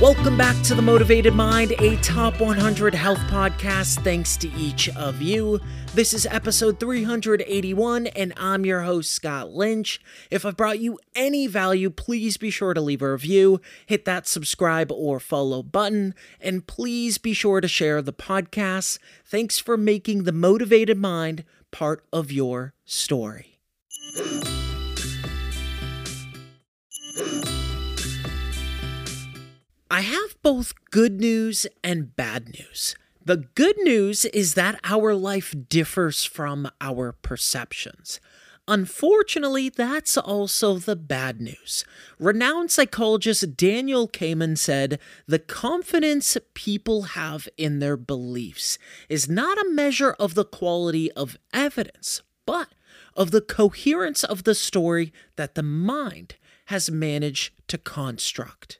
Welcome back to the Motivated Mind, a top 100 health podcast. Thanks to each of you. This is episode 381, and I'm your host, Scott Lynch. If I've brought you any value, please be sure to leave a review, hit that subscribe or follow button, and please be sure to share the podcast. Thanks for making the Motivated Mind part of your story. I have both good news and bad news. The good news is that our life differs from our perceptions. Unfortunately, that's also the bad news. Renowned psychologist Daniel Kahneman said the confidence people have in their beliefs is not a measure of the quality of evidence, but of the coherence of the story that the mind has managed to construct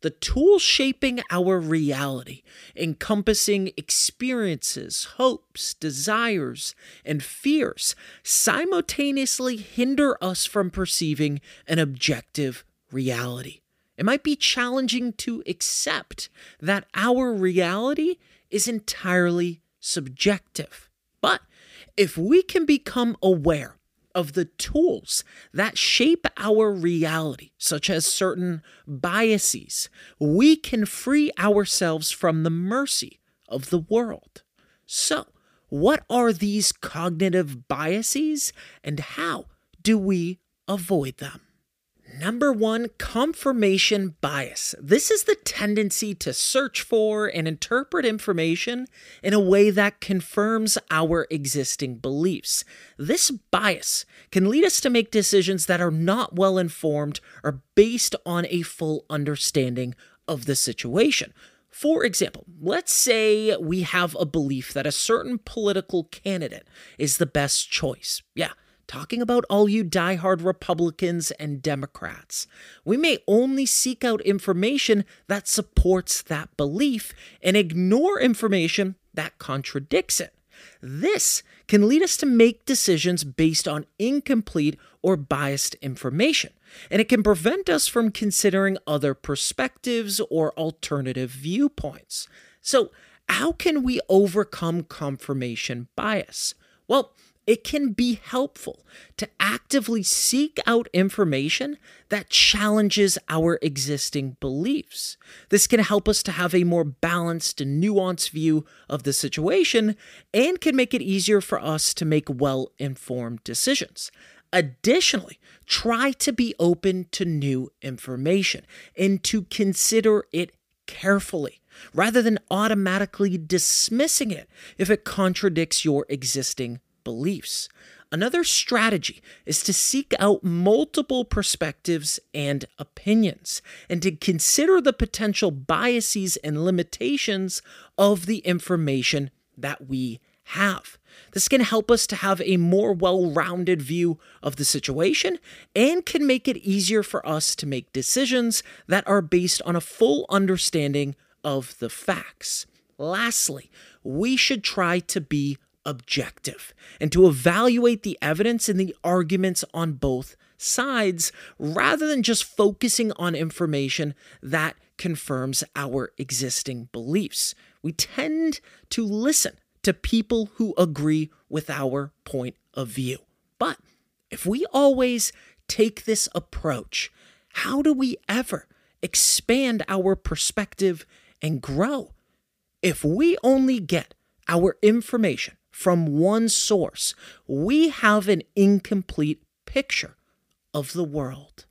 the tool shaping our reality, encompassing experiences, hopes, desires, and fears, simultaneously hinder us from perceiving an objective reality. It might be challenging to accept that our reality is entirely subjective. But if we can become aware of the tools that shape our reality, such as certain biases, we can free ourselves from the mercy of the world. So, what are these cognitive biases and how do we avoid them? Number one, confirmation bias. This is the tendency to search for and interpret information in a way that confirms our existing beliefs. This bias can lead us to make decisions that are not well informed or based on a full understanding of the situation. For example, let's say we have a belief that a certain political candidate is the best choice. Yeah talking about all you die-hard Republicans and Democrats. We may only seek out information that supports that belief and ignore information that contradicts it. This can lead us to make decisions based on incomplete or biased information, and it can prevent us from considering other perspectives or alternative viewpoints. So, how can we overcome confirmation bias? Well, it can be helpful to actively seek out information that challenges our existing beliefs. This can help us to have a more balanced and nuanced view of the situation and can make it easier for us to make well informed decisions. Additionally, try to be open to new information and to consider it carefully rather than automatically dismissing it if it contradicts your existing beliefs. Another strategy is to seek out multiple perspectives and opinions, and to consider the potential biases and limitations of the information that we have. This can help us to have a more well rounded view of the situation and can make it easier for us to make decisions that are based on a full understanding of the facts. Lastly, we should try to be objective and to evaluate the evidence and the arguments on both sides rather than just focusing on information that confirms our existing beliefs. We tend to listen to people who agree with our point of view. But if we always take this approach, how do we ever expand our perspective and grow? If we only get our information from one source, we have an incomplete picture of the world.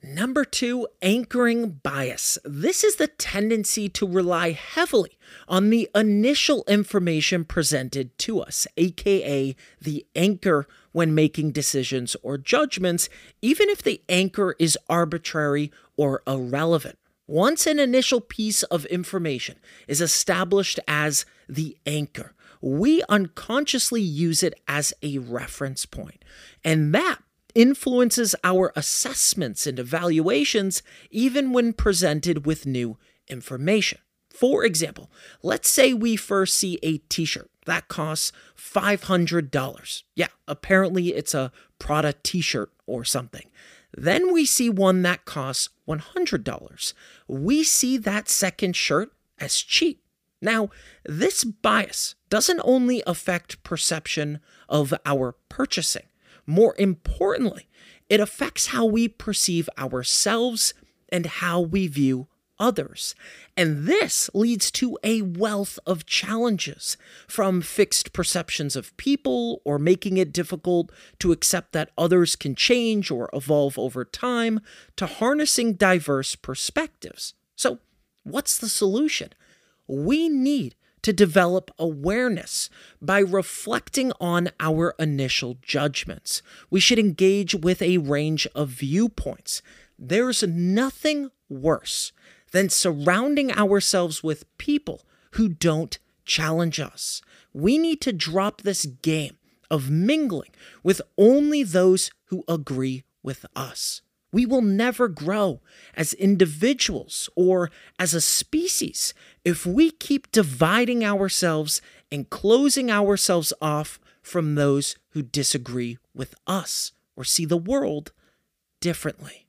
Number two, anchoring bias. This is the tendency to rely heavily on the initial information presented to us, aka the anchor when making decisions or judgments, even if the anchor is arbitrary or irrelevant. Once an initial piece of information is established as the anchor, we unconsciously use it as a reference point. And that influences our assessments and evaluations even when presented with new information. For example, let's say we first see a t shirt that costs $500. Yeah, apparently it's a Prada t shirt or something. Then we see one that costs $100. We see that second shirt as cheap. Now, this bias doesn't only affect perception of our purchasing, more importantly, it affects how we perceive ourselves and how we view others. And this leads to a wealth of challenges from fixed perceptions of people or making it difficult to accept that others can change or evolve over time to harnessing diverse perspectives. So, what's the solution? We need to develop awareness by reflecting on our initial judgments. We should engage with a range of viewpoints. There's nothing worse than surrounding ourselves with people who don't challenge us. We need to drop this game of mingling with only those who agree with us. We will never grow as individuals or as a species if we keep dividing ourselves and closing ourselves off from those who disagree with us or see the world differently.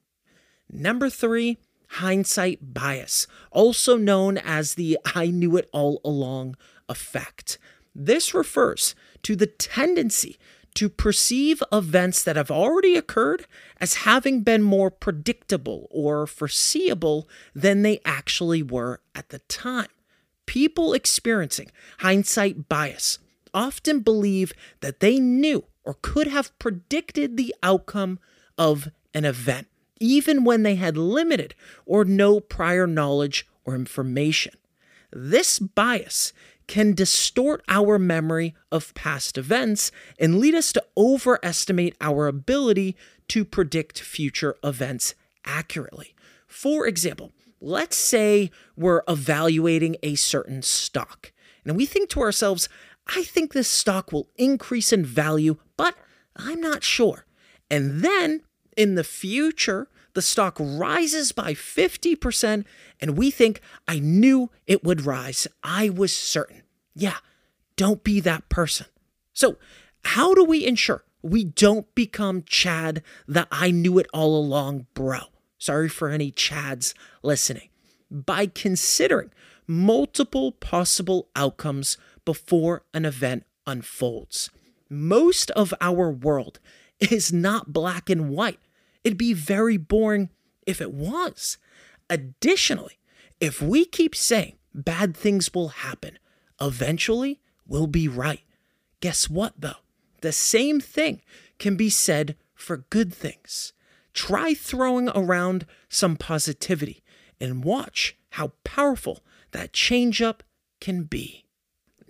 Number three, hindsight bias, also known as the I knew it all along effect. This refers to the tendency to perceive events that have already occurred as having been more predictable or foreseeable than they actually were at the time. People experiencing hindsight bias often believe that they knew or could have predicted the outcome of an event even when they had limited or no prior knowledge or information. This bias can distort our memory of past events and lead us to overestimate our ability to predict future events accurately. For example, let's say we're evaluating a certain stock, and we think to ourselves, I think this stock will increase in value, but I'm not sure. And then in the future, the stock rises by 50%, and we think, I knew it would rise. I was certain. Yeah, don't be that person. So, how do we ensure we don't become Chad, the I knew it all along bro? Sorry for any Chads listening. By considering multiple possible outcomes before an event unfolds. Most of our world is not black and white. It'd be very boring if it was. Additionally, if we keep saying bad things will happen, eventually we'll be right. Guess what, though? The same thing can be said for good things. Try throwing around some positivity and watch how powerful that change up can be.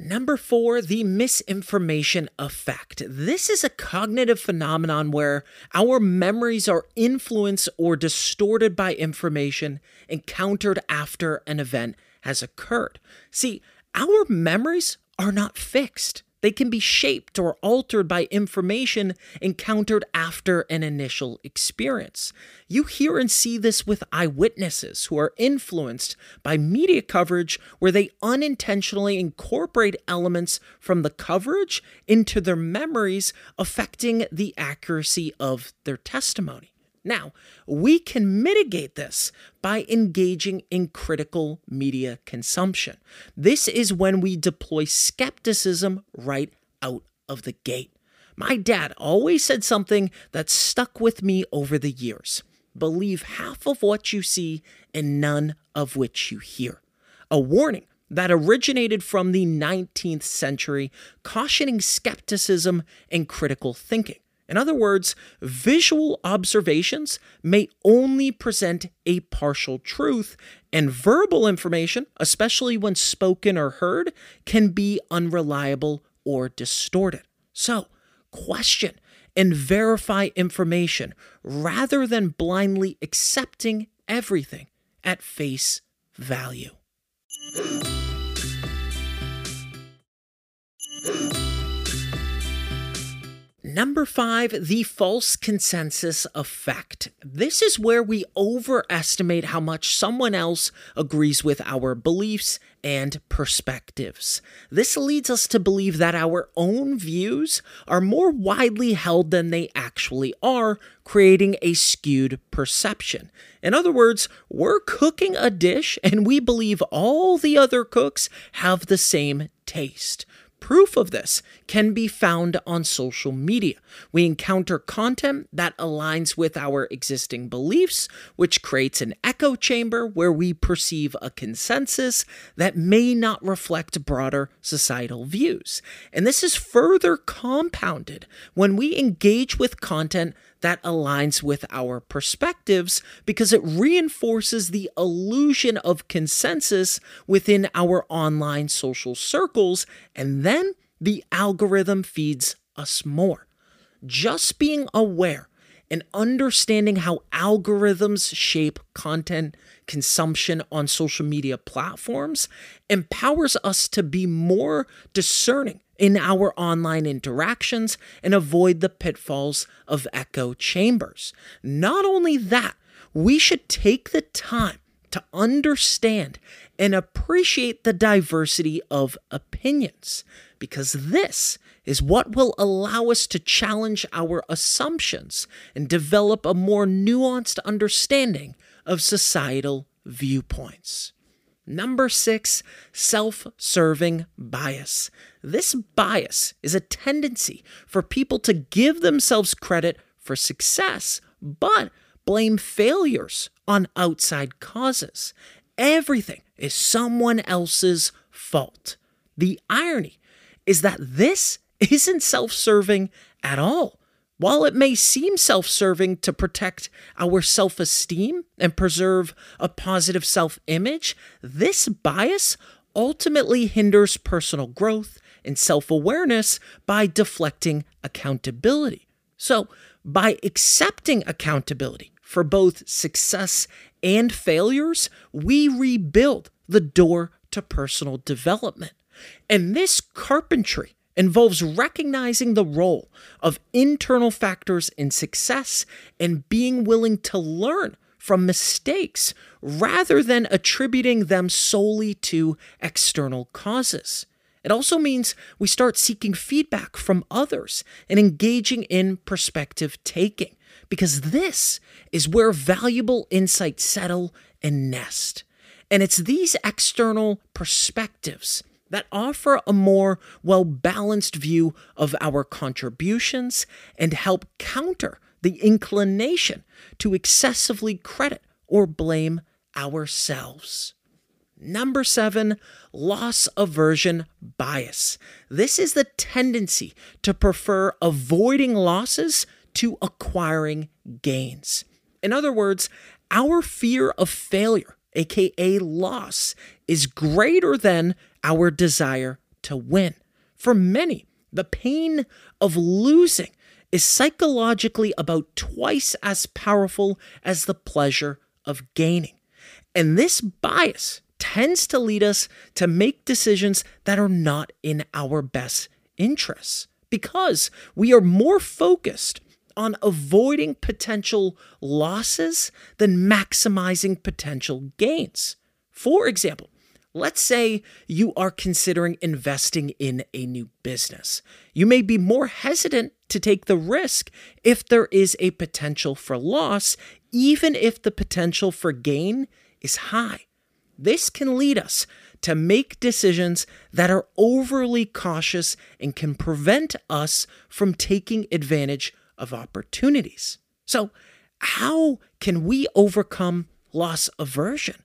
Number four, the misinformation effect. This is a cognitive phenomenon where our memories are influenced or distorted by information encountered after an event has occurred. See, our memories are not fixed. They can be shaped or altered by information encountered after an initial experience. You hear and see this with eyewitnesses who are influenced by media coverage where they unintentionally incorporate elements from the coverage into their memories, affecting the accuracy of their testimony. Now, we can mitigate this by engaging in critical media consumption. This is when we deploy skepticism right out of the gate. My dad always said something that stuck with me over the years believe half of what you see and none of which you hear. A warning that originated from the 19th century, cautioning skepticism and critical thinking. In other words, visual observations may only present a partial truth, and verbal information, especially when spoken or heard, can be unreliable or distorted. So, question and verify information rather than blindly accepting everything at face value. Number five, the false consensus effect. This is where we overestimate how much someone else agrees with our beliefs and perspectives. This leads us to believe that our own views are more widely held than they actually are, creating a skewed perception. In other words, we're cooking a dish and we believe all the other cooks have the same taste. Proof of this can be found on social media. We encounter content that aligns with our existing beliefs, which creates an echo chamber where we perceive a consensus that may not reflect broader societal views. And this is further compounded when we engage with content that aligns with our perspectives because it reinforces the illusion of consensus within our online social circles, and then the algorithm feeds us more. Just being aware and understanding how algorithms shape content consumption on social media platforms empowers us to be more discerning in our online interactions and avoid the pitfalls of echo chambers. Not only that, we should take the time to understand and appreciate the diversity of opinions because this is what will allow us to challenge our assumptions and develop a more nuanced understanding of societal viewpoints. Number six, self serving bias. This bias is a tendency for people to give themselves credit for success, but blame failures on outside causes. Everything is someone else's fault. The irony is that this isn't self serving at all. While it may seem self serving to protect our self esteem and preserve a positive self image, this bias ultimately hinders personal growth and self awareness by deflecting accountability. So, by accepting accountability for both success and failures, we rebuild the door to personal development. And this carpentry involves recognizing the role of internal factors in success and being willing to learn from mistakes rather than attributing them solely to external causes. It also means we start seeking feedback from others and engaging in perspective taking, because this is where valuable insights settle and nest. And it's these external perspectives that offer a more well balanced view of our contributions and help counter the inclination to excessively credit or blame ourselves. Number seven, loss aversion bias. This is the tendency to prefer avoiding losses to acquiring gains. In other words, our fear of failure, aka loss, is greater than our desire to win. For many, the pain of losing is psychologically about twice as powerful as the pleasure of gaining. And this bias tends to lead us to make decisions that are not in our best interests because we are more focused on avoiding potential losses than maximizing potential gains. For example, Let's say you are considering investing in a new business. You may be more hesitant to take the risk if there is a potential for loss, even if the potential for gain is high. This can lead us to make decisions that are overly cautious and can prevent us from taking advantage of opportunities. So, how can we overcome loss aversion?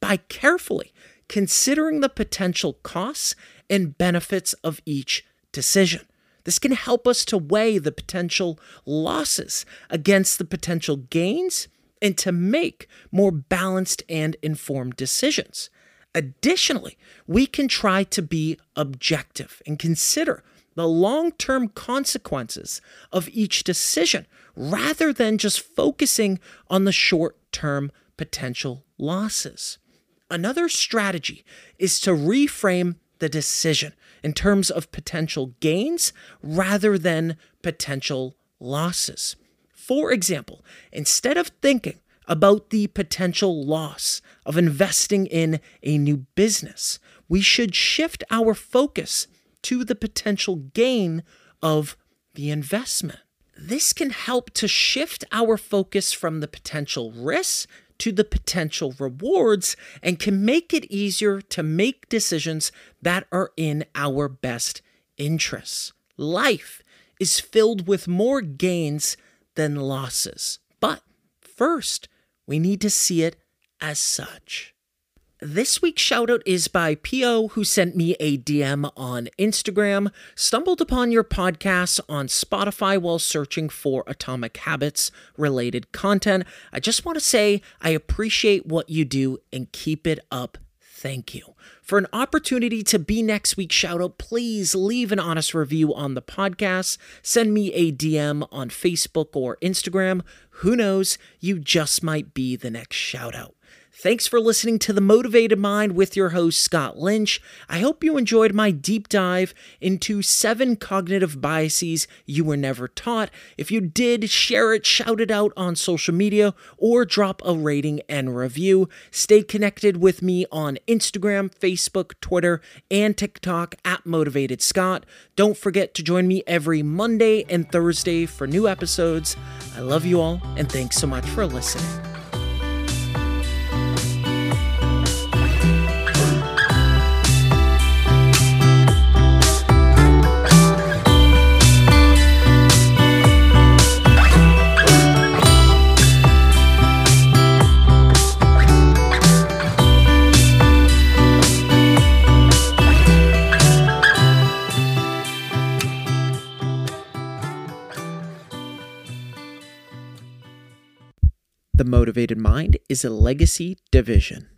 By carefully considering the potential costs and benefits of each decision. This can help us to weigh the potential losses against the potential gains and to make more balanced and informed decisions. Additionally, we can try to be objective and consider the long term consequences of each decision rather than just focusing on the short term potential losses. Another strategy is to reframe the decision in terms of potential gains rather than potential losses. For example, instead of thinking about the potential loss of investing in a new business, we should shift our focus to the potential gain of the investment. This can help to shift our focus from the potential risks to the potential rewards and can make it easier to make decisions that are in our best interests. Life is filled with more gains than losses. But first, we need to see it as such. This week's shoutout is by P.O., who sent me a DM on Instagram, stumbled upon your podcast on Spotify while searching for Atomic Habits related content. I just want to say I appreciate what you do and keep it up. Thank you. For an opportunity to be next week's shoutout, please leave an honest review on the podcast. Send me a DM on Facebook or Instagram. Who knows? You just might be the next shoutout. Thanks for listening to The Motivated Mind with your host, Scott Lynch. I hope you enjoyed my deep dive into seven cognitive biases you were never taught. If you did, share it, shout it out on social media, or drop a rating and review. Stay connected with me on Instagram, Facebook, Twitter, and TikTok at Motivated Scott. Don't forget to join me every Monday and Thursday for new episodes. I love you all, and thanks so much for listening. Motivated Mind is a legacy division.